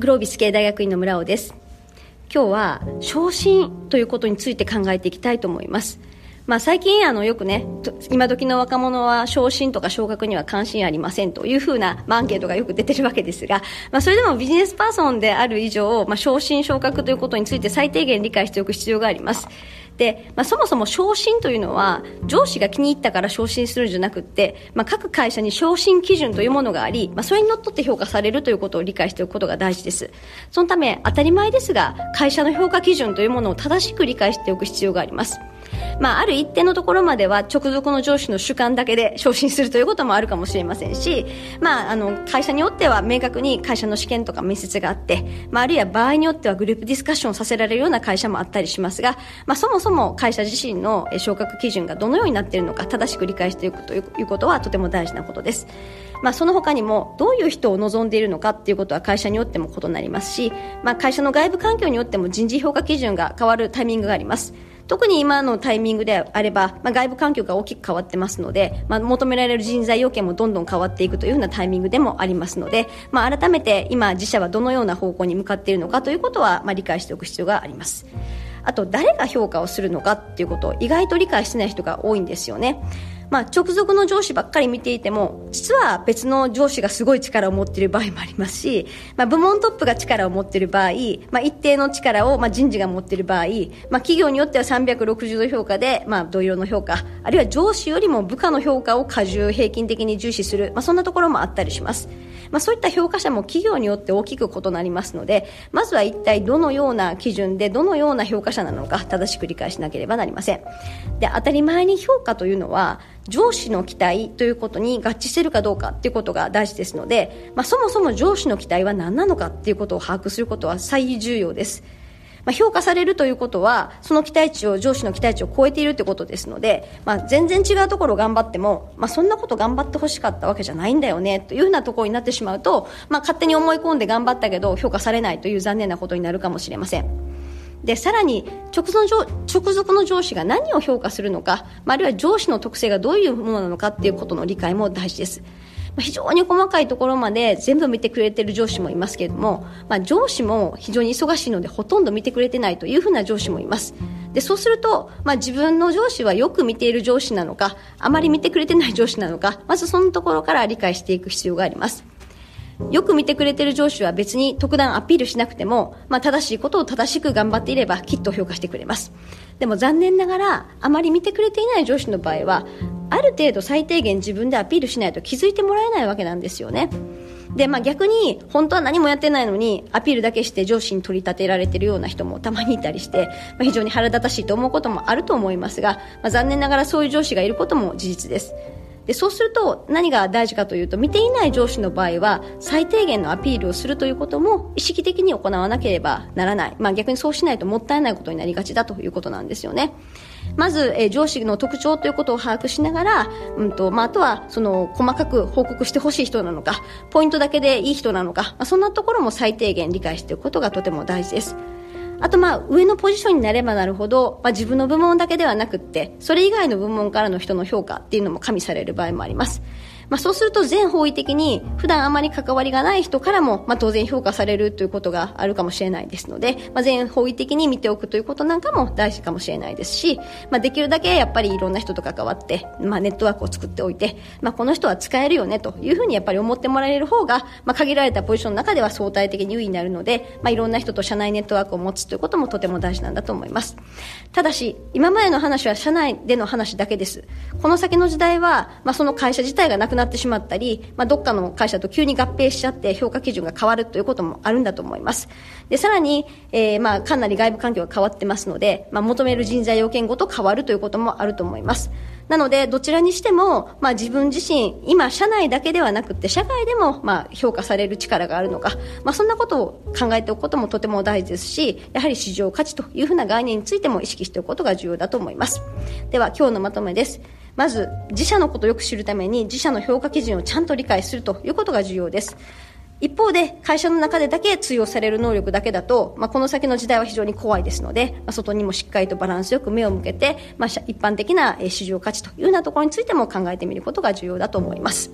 グロービス系大学院の村尾です。今日は昇進ということについて考えていきたいと思います。まあ、最近あのよくね今時の若者は昇進とか昇格には関心ありませんというふうな、アンケートがよく出てるわけですが、まあ、それでもビジネスパーソンである以上、まあ、昇進昇格ということについて最低限理解しておく必要があります。で、まあ、そもそも昇進というのは上司が気に入ったから昇進するんじゃなくて、まあ、各会社に昇進基準というものがあり、まあ、それにのっとって評価されるということを理解しておくことが大事です。そのため当たり前ですが会社の評価基準というものを正しく理解しておく必要があります。まあ、ある一定のところまでは直属の上司の主観だけで昇進するということもあるかもしれませんし、まあ、あの会社によっては明確に会社の試験とか面接があって、まあ、あるいは場合によってはグループディスカッションさせられるような会社もあったりしますが、まあ、そもそも会社自身の昇格基準がどのようになっているのか正しく理解していくということはとても大事なことです。まあ、その他にもどういう人を望んでいるのかということは会社によっても異なりますし、まあ、会社の外部環境によっても人事評価基準が変わるタイミングがあります。特に今のタイミングであれば、まあ、外部環境が大きく変わってますので、まあ、求められる人材要件もどんどん変わっていくというふうなタイミングでもありますので、まあ、改めて今自社はどのような方向に向かっているのかということは、まあ、理解しておく必要があります。あと誰が評価をするのかっていうことを意外と理解してない人が多いんですよね。まあ、直属の上司ばっかり見ていても実は別の上司がすごい力を持っている場合もありますし、まあ、部門トップが力を持っている場合、まあ、一定の力を、まあ、人事が持っている場合、まあ、企業によっては360度評価で、まあ、同様の評価あるいは上司よりも部下の評価を過重平均的に重視する、まあ、そんなところもあったりします。まあ、そういった評価者も企業によって大きく異なりますのでまずは一体どのような基準でどのような評価者なのか正しく理解しなければなりません。で当たり前に評価というのは上司の期待ということに合致しているかどうかということが大事ですので、まあ、そもそも上司の期待は何なのかということを把握することは最重要です。まあ、評価されるということはその期待値を上司の期待値を超えているということですので、まあ、全然違うところを頑張っても、まあ、そんなこと頑張ってほしかったわけじゃないんだよねというふうなところになってしまうと、まあ、勝手に思い込んで頑張ったけど評価されないという残念なことになるかもしれません。でさらに直属の上司が何を評価するのか、まあるいは上司の特性がどういうものなのかということの理解も大事です。非常に細かいところまで全部見てくれてる上司もいますけれども、まあ、上司も非常に忙しいのでほとんど見てくれてないというふうな上司もいます。でそうすると、まあ、自分の上司はよく見ている上司なのかあまり見てくれてない上司なのかまずそのところから理解していく必要があります。よく見てくれてる上司は別に特段アピールしなくても、まあ、正しいことを正しく頑張っていればきっと評価してくれます。でも残念ながらあまり見てくれていない上司の場合はある程度最低限自分でアピールしないと気づいてもらえないわけなんですよね。で、まあ、逆に本当は何もやってないのにアピールだけして上司に取り立てられているような人もたまにいたりして、まあ、非常に腹立たしいと思うこともあると思いますが、まあ、残念ながらそういう上司がいることも事実です。でそうすると何が大事かというと見ていない上司の場合は最低限のアピールをするということも意識的に行わなければならない、まあ、逆にそうしないともったいないことになりがちだということなんですよね。まず、えー、上司の特徴ということを把握しながら、うんとまあ、あとはその細かく報告してほしい人なのかポイントだけでいい人なのか、まあ、そんなところも最低限理解しておくことがとても大事です。あとまあ上のポジションになればなるほど、まあ、自分の部門だけではなくってそれ以外の部門からの人の評価っていうのも加味される場合もありますまあ、そうすると全方位的に普段あまり関わりがない人からも、まあ、当然評価されるということがあるかもしれないですので、まあ、全方位的に見ておくということなんかも大事かもしれないですし、まあ、できるだけやっぱりいろんな人と関わって、まあ、ネットワークを作っておいて、まあ、この人は使えるよねというふうにやっぱり思ってもらえる方が、まあ、限られたポジションの中では相対的に優位になるので、まあ、いろんな人と社内ネットワークを持つということもとても大事なんだと思います。ただし今までの話は社内での話だけです。この先の時代は、まあ、その会社自体がなくなってしまったりまあ、どっかの会社と急に合併しちゃって評価基準が変わるということもあるんだと思います。で、さらに、えー、まあ、かなり外部環境が変わってますので、まあ、求める人材要件ごと変わるということもあると思います。なので、どちらにしても、まあ、自分自身、今、社内だけではなくて、社外でも、まあ、評価される力があるのか、まあ、そんなことを考えておくこともとても大事ですし、やはり市場価値というふうな概念についても意識しておくことが重要だと思います。では、今日のまとめです。まず自社のことをよく知るために自社の評価基準をちゃんと理解するということが重要です一方で会社の中でだけ通用される能力だけだと、まあ、この先の時代は非常に怖いですので、まあ、外にもしっかりとバランスよく目を向けて、まあ、一般的な市場価値というようなところについても考えてみることが重要だと思います。